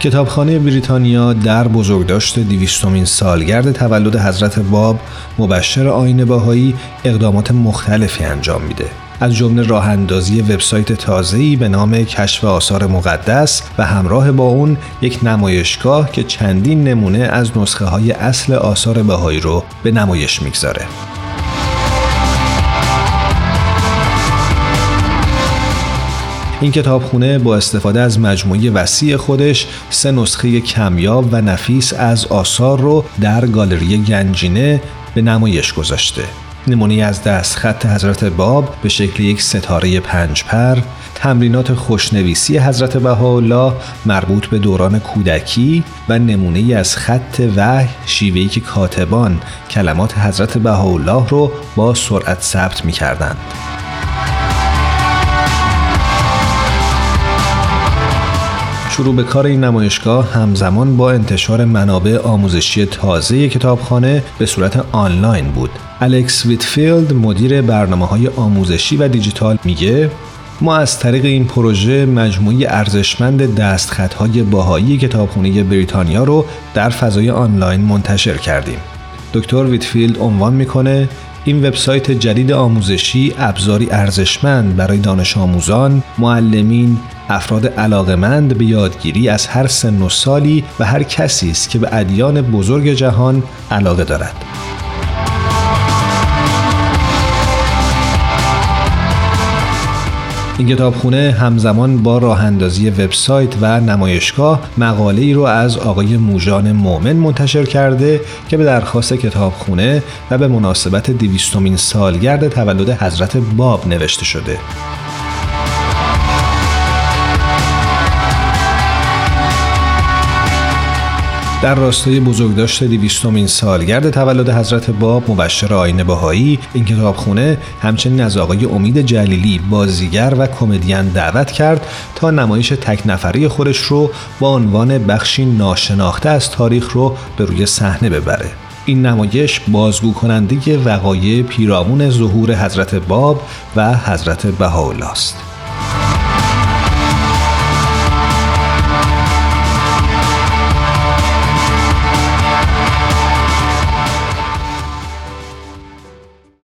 کتابخانه بریتانیا در بزرگداشت دیویستومین سالگرد تولد حضرت باب مبشر آین باهایی اقدامات مختلفی انجام میده از جمله راه اندازی وبسایت تازه‌ای به نام کشف آثار مقدس و همراه با اون یک نمایشگاه که چندین نمونه از نسخه های اصل آثار بهایی رو به نمایش می‌گذاره. این کتابخونه با استفاده از مجموعه وسیع خودش سه نسخه کمیاب و نفیس از آثار رو در گالری گنجینه به نمایش گذاشته. نمونی از دست خط حضرت باب به شکل یک ستاره پنج پر، تمرینات خوشنویسی حضرت بهاءالله مربوط به دوران کودکی و نمونه از خط وحی شیوهی که کاتبان کلمات حضرت بهاءالله رو با سرعت ثبت می شروع به کار این نمایشگاه همزمان با انتشار منابع آموزشی تازه کتابخانه به صورت آنلاین بود. الکس ویتفیلد مدیر برنامه های آموزشی و دیجیتال میگه ما از طریق این پروژه مجموعه ارزشمند دستخطهای بهائی کتابخانه بریتانیا رو در فضای آنلاین منتشر کردیم. دکتر ویتفیلد عنوان می‌کنه این وبسایت جدید آموزشی ابزاری ارزشمند برای دانش آموزان، معلمین، افراد علاقمند به یادگیری از هر سن و سالی و هر کسی است که به ادیان بزرگ جهان علاقه دارد. این کتابخونه همزمان با راه اندازی وبسایت و نمایشگاه مقاله ای رو از آقای موژان مؤمن منتشر کرده که به درخواست کتابخونه و به مناسبت دویستمین سالگرد تولد حضرت باب نوشته شده. در راستای بزرگداشت دویستمین سالگرد تولد حضرت باب مبشر آین بهایی این کتابخونه همچنین از آقای امید جلیلی بازیگر و کمدین دعوت کرد تا نمایش تک نفری خودش رو با عنوان بخشی ناشناخته از تاریخ رو به روی صحنه ببره. این نمایش بازگو کننده وقایع پیرامون ظهور حضرت باب و حضرت بهاءالله است.